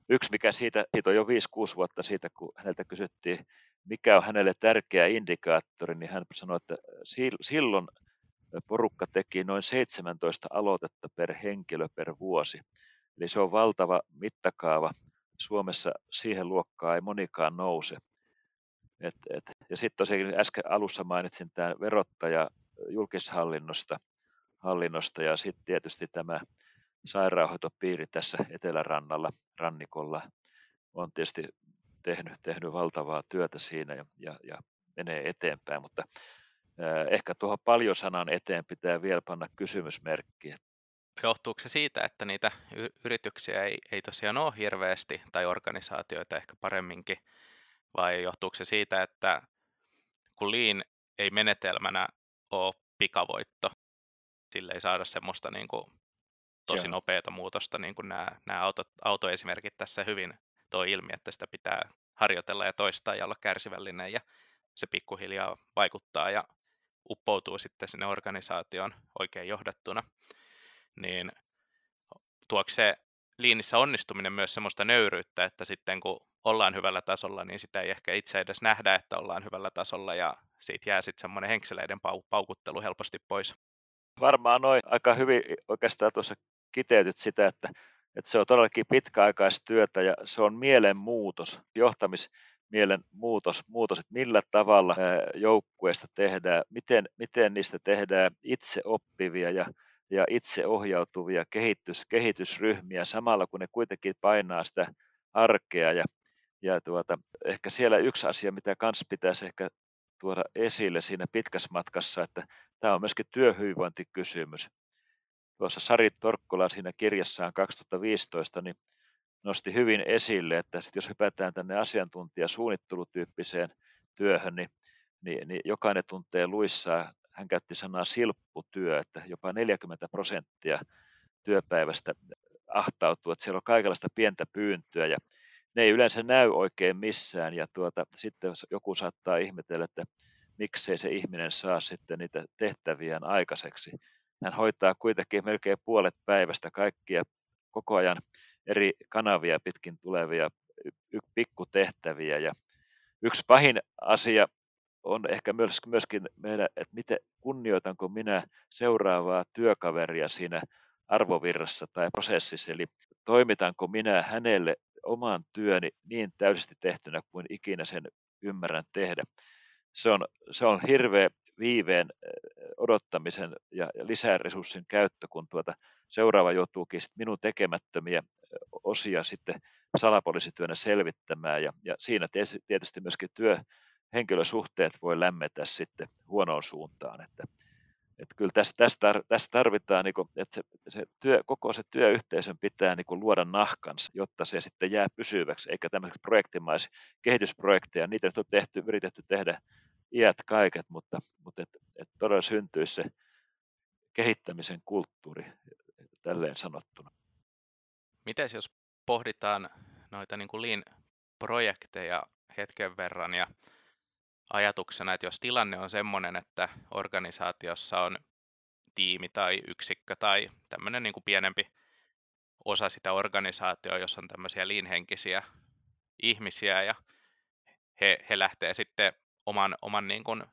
yksi, mikä siitä, siitä on jo 5-6 vuotta siitä, kun häneltä kysyttiin, mikä on hänelle tärkeä indikaattori, niin hän sanoi, että silloin porukka teki noin 17 aloitetta per henkilö per vuosi. Eli se on valtava mittakaava. Suomessa siihen luokkaan ei monikaan nouse. Et, et, ja sitten tosiaan äsken alussa mainitsin tämän verottaja julkishallinnosta hallinnosta, ja sitten tietysti tämä sairaanhoitopiiri tässä Etelärannalla, rannikolla, on tietysti tehnyt, tehnyt valtavaa työtä siinä ja, ja, ja menee eteenpäin, mutta ehkä tuohon paljon sanan eteen pitää vielä panna kysymysmerkki. Johtuuko se siitä, että niitä yrityksiä ei, ei tosiaan ole hirveästi, tai organisaatioita ehkä paremminkin, vai johtuuko se siitä, että kun Lean ei menetelmänä ole pikavoitto, sille ei saada semmoista niin kuin tosi Joo. nopeata muutosta, niin kuin nämä, nämä auto, autoesimerkit tässä hyvin toi ilmi, että sitä pitää harjoitella ja toistaa ja olla kärsivällinen ja se pikkuhiljaa vaikuttaa ja uppoutuu sitten sinne organisaation oikein johdattuna, niin tuoko se liinissä onnistuminen myös semmoista nöyryyttä, että sitten kun ollaan hyvällä tasolla, niin sitä ei ehkä itse edes nähdä, että ollaan hyvällä tasolla ja siitä jää sitten semmoinen henkseleiden paukuttelu helposti pois. Varmaan noin aika hyvin oikeastaan tuossa kiteytyt sitä, että, että se on todellakin pitkäaikaistyötä ja se on mielenmuutos, johtamis, mielen muutos, muutos että millä tavalla joukkueesta tehdään, miten, miten niistä tehdään itse oppivia ja, ja itse ohjautuvia kehitys, kehitysryhmiä samalla kun ne kuitenkin painaa sitä arkea ja, ja tuota, ehkä siellä yksi asia, mitä kans pitäisi ehkä tuoda esille siinä pitkässä matkassa, että tämä on myöskin työhyvinvointikysymys. Tuossa Sari Torkkola siinä kirjassaan 2015, niin nosti hyvin esille, että sit jos hypätään tänne asiantuntijasuunnittelutyyppiseen työhön, niin, niin, niin jokainen tuntee luissaan, hän käytti sanaa silpputyö, että jopa 40 prosenttia työpäivästä ahtautuu, että siellä on kaikenlaista pientä pyyntöä ja ne ei yleensä näy oikein missään ja tuota, sitten joku saattaa ihmetellä, että miksei se ihminen saa sitten niitä tehtäviään aikaiseksi. Hän hoitaa kuitenkin melkein puolet päivästä kaikkia koko ajan eri kanavia pitkin tulevia pikkutehtäviä. Ja yksi pahin asia on ehkä myöskin meidän, että miten kunnioitanko minä seuraavaa työkaveria siinä arvovirrassa tai prosessissa, eli toimitanko minä hänelle oman työni niin täydellisesti tehtynä kuin ikinä sen ymmärrän tehdä. Se on, se on hirveä viiveen odottamisen ja lisäresurssin käyttö, kun tuota seuraava joutuukin minun tekemättömiä osia sitten salapoliisityönä selvittämään. Ja, ja siinä tietysti myöskin työhenkilösuhteet voi lämmetä sitten huonoon suuntaan, että, että kyllä tässä, tässä, tässä tarvitaan, niin kuin, että se, se työ, koko se työyhteisön pitää niin kuin luoda nahkansa, jotta se sitten jää pysyväksi, eikä tämmöiseksi projektimaisia kehitysprojekteja, niitä nyt on tehty, yritetty tehdä iät kaiket, mutta, mutta että et todella syntyisi se kehittämisen kulttuuri tälleen sanottuna. Miten jos pohditaan noita niin kuin Lean-projekteja hetken verran ja ajatuksena, että jos tilanne on sellainen, että organisaatiossa on tiimi tai yksikkö tai tämmöinen niin kuin pienempi osa sitä organisaatioa, jossa on tämmöisiä liinhenkisiä ihmisiä ja he, he lähtee sitten oman, oman niin kuin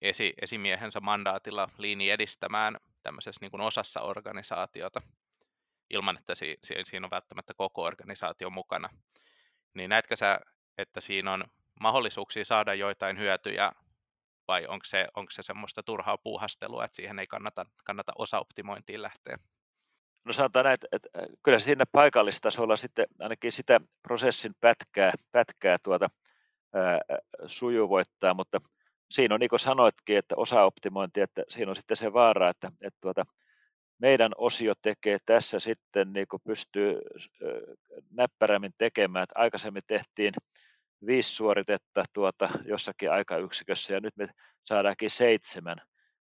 esi, esimiehensä mandaatilla liini edistämään tämmöisessä niin kuin osassa organisaatiota ilman, että si, si, siinä on välttämättä koko organisaatio mukana. Niin näetkö sä, että siinä on mahdollisuuksia saada joitain hyötyjä vai onko se, onko se semmoista turhaa puuhastelua, että siihen ei kannata, kannata osa-optimointiin lähteä? No sanotaan näin, että, että kyllä siinä paikallistasolla sitten ainakin sitä prosessin pätkää, pätkää tuota, sujuvoittaa, mutta siinä on niin kuin sanoitkin, että osaoptimointi, että siinä on sitten se vaara, että, että tuota, meidän osio tekee tässä sitten, niin kuin pystyy näppärämmin tekemään, että aikaisemmin tehtiin viisi suoritetta tuota jossakin aikayksikössä ja nyt me saadaankin seitsemän.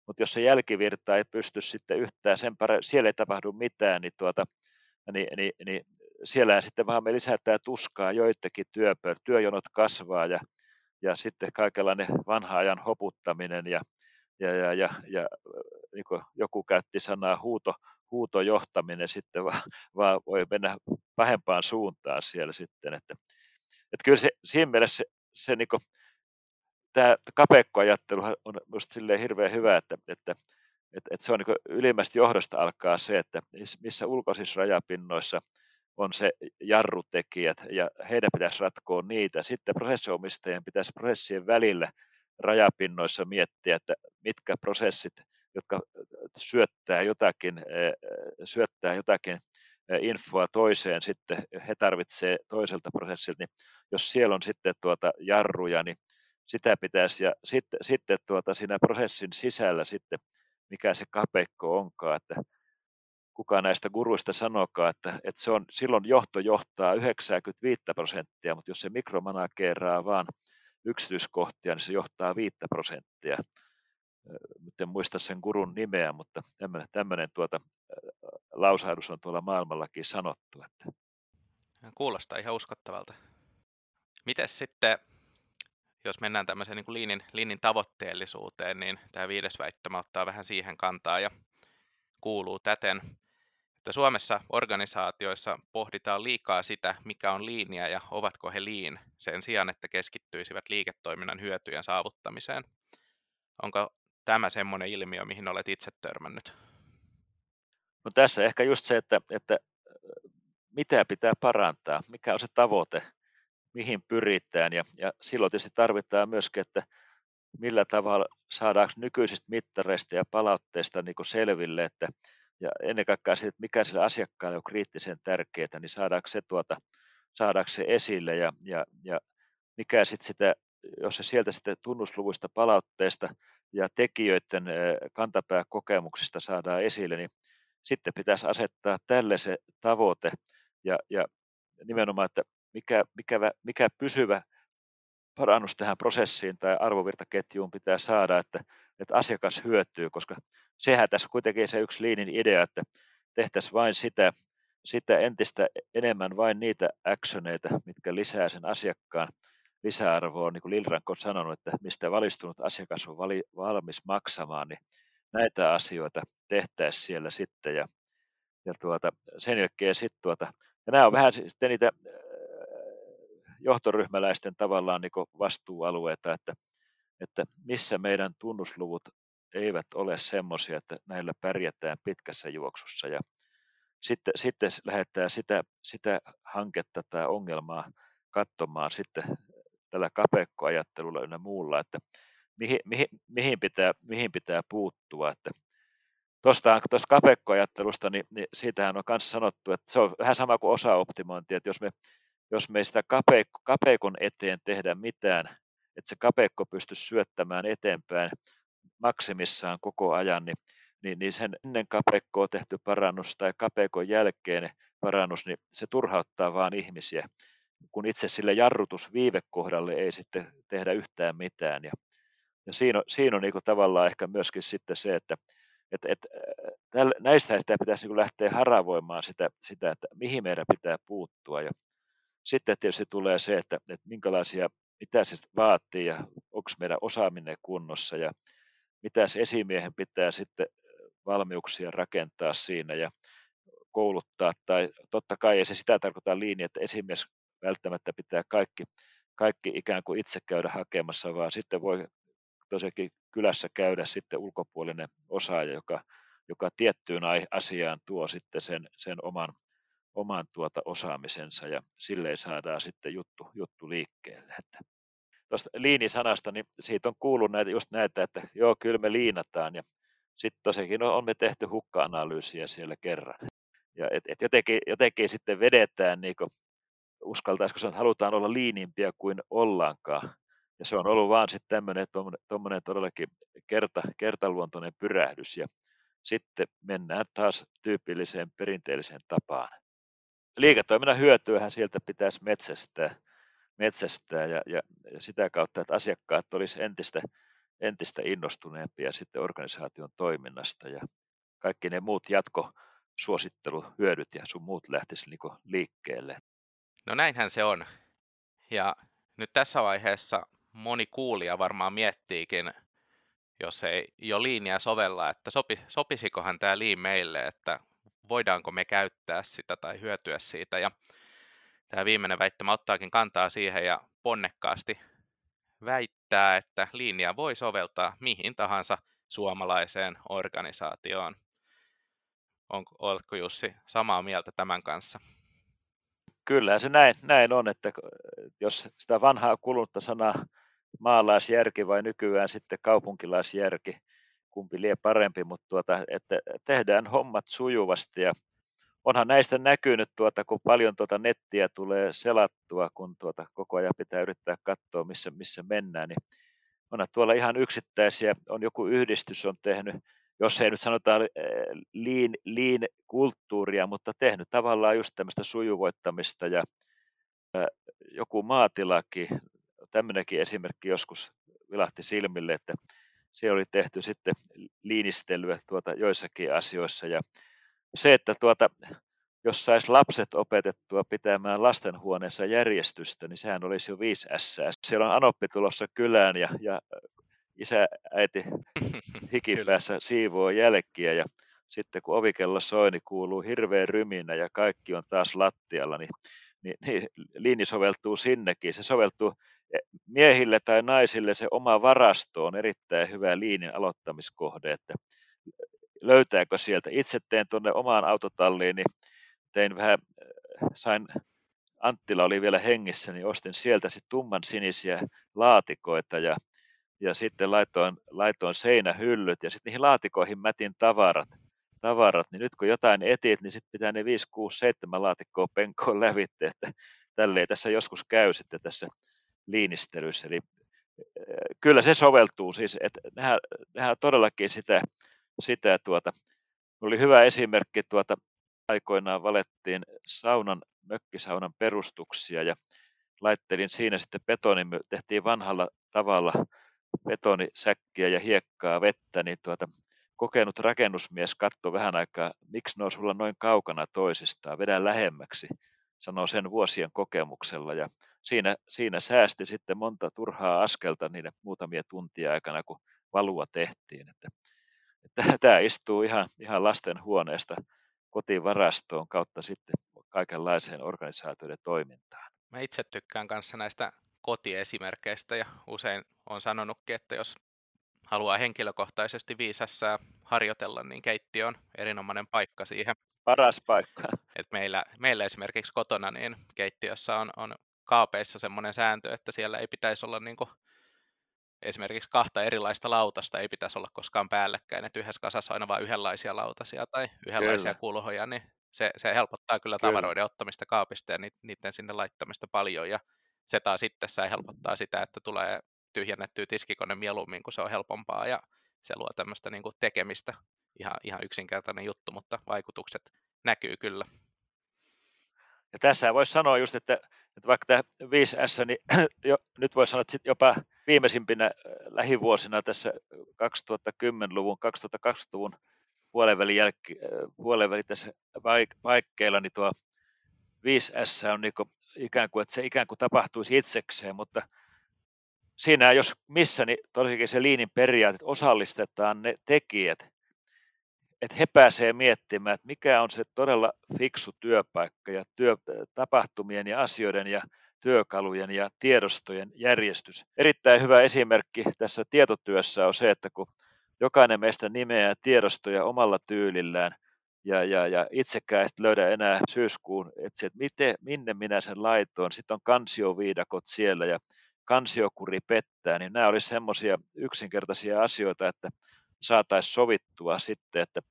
Mutta jos se jälkivirta ei pysty sitten yhtään sen paremmin, siellä ei tapahdu mitään, niin, tuota, niin, niin, niin siellä sitten vaan me lisätään tuskaa joidenkin työpö, työjonot kasvaa ja, ja sitten kaikenlainen vanha ajan hoputtaminen ja, ja, ja, ja, ja niin kuin joku käytti sanaa huuto, huutojohtaminen sitten vaan, vaan voi mennä pahempaan suuntaan siellä sitten, että, että kyllä se, siinä mielessä se, se niin kuin, tämä kapeikkoajattelu on minusta silleen hirveän hyvä, että, että, että, että se on niin ylimmästä johdosta alkaa se, että missä ulkoisissa rajapinnoissa on se jarrutekijät ja heidän pitäisi ratkoa niitä. Sitten prosessiomistajien pitäisi prosessien välillä rajapinnoissa miettiä, että mitkä prosessit, jotka syöttää jotakin, syöttää jotakin infoa toiseen, sitten he tarvitsevat toiselta prosessilta, niin jos siellä on sitten tuota jarruja, niin sitä pitäisi, ja sitten, sitten tuota, siinä prosessin sisällä sitten, mikä se kapeikko onkaan, että kuka näistä guruista sanokaa, että, että se on, silloin johto johtaa 95 prosenttia, mutta jos se mikromanageraa vaan yksityiskohtia, niin se johtaa 5 prosenttia. Nyt en muista sen gurun nimeä, mutta tämmöinen, tämmöinen tuota, lausahdus on tuolla maailmallakin sanottu. Että. Kuulostaa ihan uskottavalta. Miten sitten jos mennään tämmöiseen niin kuin liinin, liinin tavoitteellisuuteen, niin tämä viides väittämä ottaa vähän siihen kantaa ja kuuluu täten, että Suomessa organisaatioissa pohditaan liikaa sitä, mikä on liinia ja ovatko he liin, sen sijaan, että keskittyisivät liiketoiminnan hyötyjen saavuttamiseen. Onko tämä semmoinen ilmiö, mihin olet itse törmännyt? No tässä ehkä just se, että, että mitä pitää parantaa, mikä on se tavoite, mihin pyritään. Ja, ja silloin tietysti tarvitaan myöskin, että millä tavalla saadaan nykyisistä mittareista ja palautteista niin selville, että ja ennen kaikkea siitä, että mikä sille asiakkaalle on kriittisen tärkeää, niin saadaanko se, tuota, saadaanko se esille ja, ja, ja mikä sitten sitä, jos se sieltä sitten tunnusluvuista palautteista ja tekijöiden kantapääkokemuksista saadaan esille, niin sitten pitäisi asettaa tälle se tavoite. Ja, ja nimenomaan, että mikä, mikä, mikä pysyvä parannus tähän prosessiin tai arvovirtaketjuun pitää saada, että, että asiakas hyötyy, koska sehän tässä kuitenkin se yksi liinin idea, että tehtäisiin vain sitä, sitä entistä enemmän vain niitä actioneita, mitkä lisää sen asiakkaan lisäarvoa, niin kuin Lilranko on sanonut, että mistä valistunut asiakas on vali, valmis maksamaan, niin näitä asioita tehtäisiin siellä sitten ja, ja tuota, sen jälkeen sitten tuota, ja nämä on vähän sitten niitä johtoryhmäläisten tavallaan niin vastuualueita, että, että missä meidän tunnusluvut eivät ole semmoisia, että näillä pärjätään pitkässä juoksussa. Ja sitten, sitten lähdetään sitä, sitä hanketta tai ongelmaa katsomaan sitten tällä kapeikkoajattelulla ynnä muulla, että mihin, mihin, mihin, pitää, mihin pitää puuttua. Että tuosta, tuosta kapeikkoajattelusta, niin, niin siitähän on myös sanottu, että se on vähän sama kuin osaoptimointi, että jos me jos me sitä kapeikko, kapeikon eteen tehdä mitään, että se kapeikko pystyisi syöttämään eteenpäin maksimissaan koko ajan, niin, niin, niin sen ennen kapeikkoa tehty parannus tai kapeikon jälkeen parannus, niin se turhauttaa vaan ihmisiä, kun itse sille jarrutusviivekohdalle ei sitten tehdä yhtään mitään. Ja, ja siinä on, siinä on niin tavallaan ehkä myöskin sitten se, että että, että näistä sitä pitäisi niin lähteä haravoimaan sitä, sitä, että mihin meidän pitää puuttua. Ja sitten tietysti tulee se, että, että minkälaisia, mitä se vaatii ja onko meidän osaaminen kunnossa ja mitä se esimiehen pitää sitten valmiuksia rakentaa siinä ja kouluttaa. Tai totta kai ei se sitä tarkoita linja, että esimies välttämättä pitää kaikki, kaikki ikään kuin itse käydä hakemassa, vaan sitten voi tosiaankin kylässä käydä sitten ulkopuolinen osaaja, joka, joka tiettyyn asiaan tuo sitten sen, sen oman oman tuota osaamisensa ja silleen saadaan sitten juttu, juttu liikkeelle. Että tuosta liinisanasta, niin siitä on kuullut näitä, just näitä, että joo, kyllä me liinataan ja sitten tosiaankin on me tehty hukka-analyysiä siellä kerran. ja et, et jotenkin, jotenkin sitten vedetään, niin uskaltaisiko sanoa, että halutaan olla liinimpiä kuin ollaankaan. Ja se on ollut vaan sitten tämmöinen tuommoinen todellakin kerta, kertaluontoinen pyrähdys. Ja sitten mennään taas tyypilliseen perinteelliseen tapaan. Liiketoiminnan hyötyähän sieltä pitäisi metsästää, metsästää ja, ja, ja sitä kautta, että asiakkaat olisivat entistä, entistä innostuneempia sitten organisaation toiminnasta ja kaikki ne muut jatkosuositteluhyödyt ja sun muut lähtisi niin liikkeelle. No näinhän se on. Ja nyt tässä vaiheessa moni kuulija varmaan miettiikin, jos ei jo liinia sovella, että sopi, sopisikohan tämä liin meille, että voidaanko me käyttää sitä tai hyötyä siitä. Ja tämä viimeinen väittämä ottaakin kantaa siihen ja ponnekkaasti väittää, että linja voi soveltaa mihin tahansa suomalaiseen organisaatioon. Onko, oletko Jussi samaa mieltä tämän kanssa? Kyllä se näin, näin on, että jos sitä vanhaa kulunutta sanaa maalaisjärki vai nykyään sitten kaupunkilaisjärki, kumpi lie parempi, mutta tuota, että tehdään hommat sujuvasti. Ja onhan näistä näkynyt, tuota, kun paljon tuota nettiä tulee selattua, kun tuota koko ajan pitää yrittää katsoa, missä, missä mennään, niin onhan tuolla ihan yksittäisiä, on joku yhdistys on tehnyt, jos ei nyt sanota liin, liin kulttuuria, mutta tehnyt tavallaan just tämmöistä sujuvoittamista ja joku maatilaki, tämmöinenkin esimerkki joskus vilahti silmille, että se oli tehty sitten liinistelyä tuota joissakin asioissa. Ja se, että tuota, jos saisi lapset opetettua pitämään lastenhuoneessa järjestystä, niin sehän olisi jo 5 S. Siellä on Anoppi tulossa kylään ja, ja isä, äiti (laughs) hikipäässä siivoo jälkiä. Ja sitten kun ovikello soi, niin kuuluu hirveä ryminä ja kaikki on taas lattialla, niin, niin, niin liini soveltuu sinnekin. Se soveltuu e, miehille tai naisille se oma varasto on erittäin hyvä liinin aloittamiskohde, että löytääkö sieltä. Itse teen tuonne omaan autotalliin, niin tein vähän, sain, Anttila oli vielä hengissä, niin ostin sieltä sitten tumman sinisiä laatikoita ja, ja sitten laitoin, laitoin seinähyllyt ja sitten niihin laatikoihin mätin tavarat. Tavarat, niin nyt kun jotain etit, niin sitten pitää ne 5, 6, 7 laatikkoa penkoon (laughs) lävitte, että tälleen tässä joskus käy sitten tässä liinistelyssä. Eli kyllä se soveltuu siis, että nehän, nehän todellakin sitä, sitä tuota, oli hyvä esimerkki tuota, aikoinaan valettiin saunan, mökkisaunan perustuksia ja laittelin siinä sitten betoni, tehtiin vanhalla tavalla betonisäkkiä ja hiekkaa vettä, niin tuota, kokenut rakennusmies katsoi vähän aikaa, miksi ne on sulla noin kaukana toisistaan, vedä lähemmäksi, sanoo sen vuosien kokemuksella ja siinä, siinä säästi sitten monta turhaa askelta niiden muutamia tuntia aikana, kun valua tehtiin. Että että (laughs) tämä istuu ihan, ihan lasten huoneesta kotivarastoon kautta sitten kaikenlaiseen organisaatioiden toimintaan. Mä itse tykkään kanssa näistä kotiesimerkkeistä ja usein on sanonutkin, että jos haluaa henkilökohtaisesti viisässää harjoitella, niin keittiö on erinomainen paikka siihen. Paras paikka. Et meillä, meillä esimerkiksi kotona niin keittiössä on, on kaapeissa semmoinen sääntö, että siellä ei pitäisi olla niin esimerkiksi kahta erilaista lautasta ei pitäisi olla koskaan päällekkäin, että yhdessä kasassa on aina vain yhdenlaisia lautasia tai yhdenlaisia kyllä. kulhoja, niin se, se helpottaa kyllä, kyllä tavaroiden ottamista kaapista ja niiden sinne laittamista paljon, ja se taas itsessään helpottaa sitä, että tulee tyhjennettyä tiskikone mieluummin, kun se on helpompaa, ja se luo tämmöistä niin kuin tekemistä, ihan, ihan yksinkertainen juttu, mutta vaikutukset näkyy kyllä. Ja tässä voisi sanoa just, että, että vaikka tämä 5S, niin (clears throat) jo, nyt voisi sanoa, että jopa viimeisimpinä äh, lähivuosina tässä 2010-luvun, 2020-luvun puolenvälin, jälki, äh, tässä paikkeilla, niin tuo 5S on niin kuin ikään kuin, että se ikään kuin tapahtuisi itsekseen, mutta siinä jos missä, niin tosiaankin se liinin periaate, että osallistetaan ne tekijät, että he pääsevät miettimään, että mikä on se todella fiksu työpaikka ja työ, tapahtumien ja asioiden ja työkalujen ja tiedostojen järjestys. Erittäin hyvä esimerkki tässä tietotyössä on se, että kun jokainen meistä nimeää tiedostoja omalla tyylillään ja, ja, ja itsekään et löydä enää syyskuun, että, että miten, minne minä sen laitoin. Sitten on kansioviidakot siellä ja kansiokuri pettää, niin nämä olisi semmoisia yksinkertaisia asioita, että saataisiin sovittua sitten, että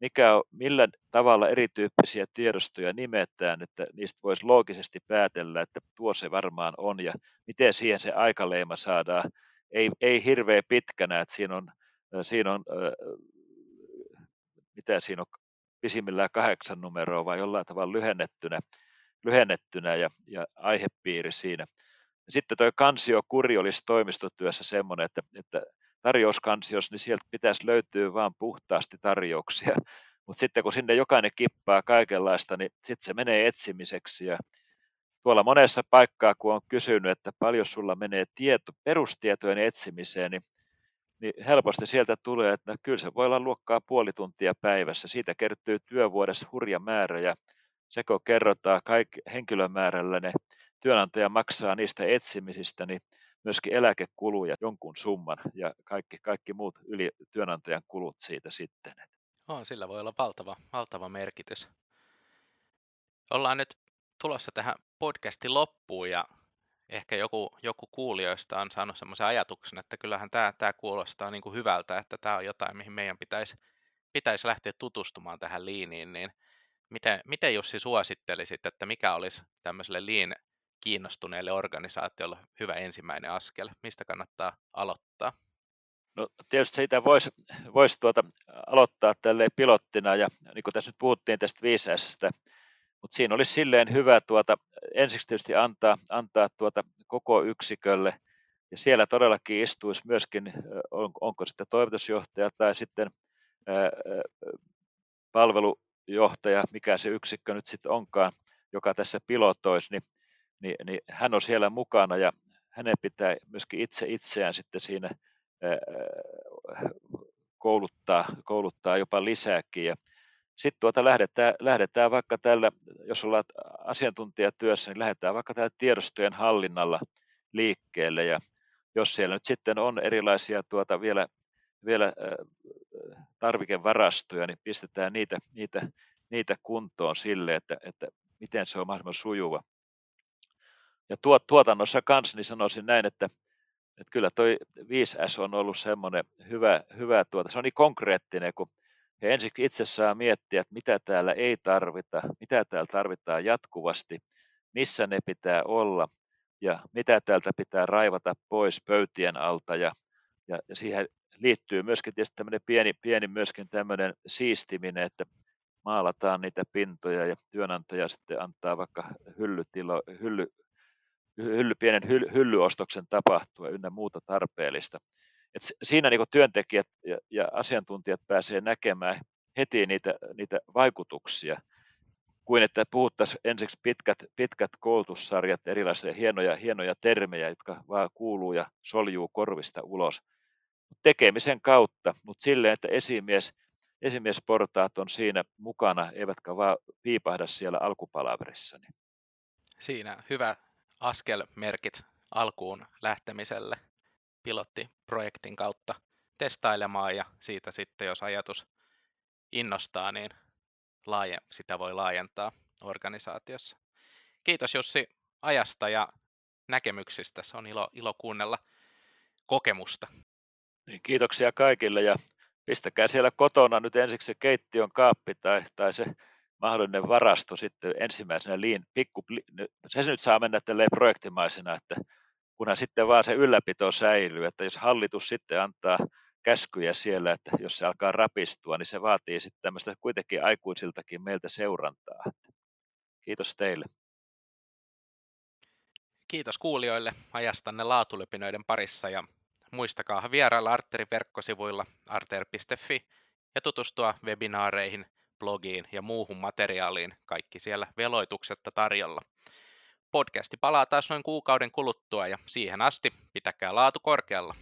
mikä on, millä tavalla erityyppisiä tiedostoja nimetään, että niistä voisi loogisesti päätellä, että tuo se varmaan on ja miten siihen se aikaleima saadaan. Ei, ei hirveän pitkänä, että siinä on, siinä on mitä siinä on pisimmillään kahdeksan numeroa vai jollain tavalla lyhennettynä, lyhennettynä ja, ja aihepiiri siinä. Sitten tuo kansiokuri olisi toimistotyössä semmoinen, että, että tarjouskansiossa, niin sieltä pitäisi löytyä vain puhtaasti tarjouksia. (laughs) Mutta sitten kun sinne jokainen kippaa kaikenlaista, niin sitten se menee etsimiseksi. Ja tuolla monessa paikkaa, kun on kysynyt, että paljon sulla menee tieto, perustietojen etsimiseen, niin, niin helposti sieltä tulee, että kyllä se voi olla luokkaa puoli tuntia päivässä. Siitä kertyy työvuodessa hurja määrä ja se kun kerrotaan kaikki henkilömäärällä ne työnantaja maksaa niistä etsimisistä, niin myöskin eläkekuluja jonkun summan ja kaikki, kaikki muut yli työnantajan kulut siitä sitten. On, sillä voi olla valtava, valtava merkitys. Ollaan nyt tulossa tähän podcastin loppuun ja ehkä joku, joku kuulijoista on saanut semmoisen ajatuksen, että kyllähän tämä, tämä kuulostaa niin kuin hyvältä, että tämä on jotain, mihin meidän pitäisi, pitäisi lähteä tutustumaan tähän liiniin, niin miten, miten Jussi suosittelisit, että mikä olisi tämmöiselle liin kiinnostuneelle organisaatiolle hyvä ensimmäinen askel? Mistä kannattaa aloittaa? No tietysti siitä voisi vois tuota aloittaa tälleen pilottina ja niin kuin tässä nyt puhuttiin tästä 5 mutta siinä olisi silleen hyvä tuota, ensiksi tietysti antaa, antaa tuota koko yksikölle ja siellä todellakin istuisi myöskin, on, onko sitten toimitusjohtaja tai sitten ää, palvelujohtaja, mikä se yksikkö nyt sitten onkaan, joka tässä pilotoisi, niin niin, niin hän on siellä mukana ja hänen pitää myöskin itse itseään sitten siinä kouluttaa, kouluttaa jopa lisääkin. Ja sitten tuota lähdetään, lähdetään vaikka tällä, jos ollaan asiantuntijatyössä, niin lähdetään vaikka tällä tiedostojen hallinnalla liikkeelle. Ja jos siellä nyt sitten on erilaisia tuota vielä, vielä tarvikevarastoja, niin pistetään niitä, niitä, niitä kuntoon sille, että, että miten se on mahdollisimman sujuva. Ja tuot, tuotannossa kanssa niin sanoisin näin, että, että kyllä toi 5S on ollut semmoinen hyvä, hyvä tuota. Se on niin konkreettinen, kun he ensiksi itse saa miettiä, että mitä täällä ei tarvita, mitä täällä tarvitaan jatkuvasti, missä ne pitää olla ja mitä täältä pitää raivata pois pöytien alta ja, ja, ja siihen liittyy myöskin tietysti tämmöinen pieni, pieni myöskin tämmöinen siistiminen, että maalataan niitä pintoja ja työnantaja sitten antaa vaikka hyllytilo, hylly, hylly, pienen hyll, hyllyostoksen tapahtua ynnä muuta tarpeellista. Et siinä niin työntekijät ja, ja asiantuntijat pääsee näkemään heti niitä, niitä vaikutuksia, kuin että puhuttaisiin ensiksi pitkät, pitkät koulutussarjat, erilaisia hienoja, hienoja termejä, jotka vaan kuuluu ja soljuu korvista ulos tekemisen kautta, mutta silleen, että esimies, esimiesportaat on siinä mukana, eivätkä vaan piipahda siellä alkupalaverissa. Siinä hyvä, askelmerkit alkuun lähtemiselle pilottiprojektin kautta testailemaan ja siitä sitten, jos ajatus innostaa, niin laaje, sitä voi laajentaa organisaatiossa. Kiitos Jussi ajasta ja näkemyksistä. Se on ilo, ilo kuunnella kokemusta. Niin, kiitoksia kaikille ja pistäkää siellä kotona nyt ensiksi se keittiön kaappi tai, tai se mahdollinen varasto sitten ensimmäisenä liin, pikku, se nyt saa mennä tälleen projektimaisena, että kunhan sitten vaan se ylläpito säilyy, että jos hallitus sitten antaa käskyjä siellä, että jos se alkaa rapistua, niin se vaatii sitten tämmöistä kuitenkin aikuisiltakin meiltä seurantaa. Kiitos teille. Kiitos kuulijoille ajastanne laatulöpinöiden parissa ja muistakaa vierailla Arterin verkkosivuilla arter.fi ja tutustua webinaareihin, blogiin ja muuhun materiaaliin, kaikki siellä veloituksetta tarjolla. Podcasti palaa taas noin kuukauden kuluttua ja siihen asti pitäkää laatu korkealla.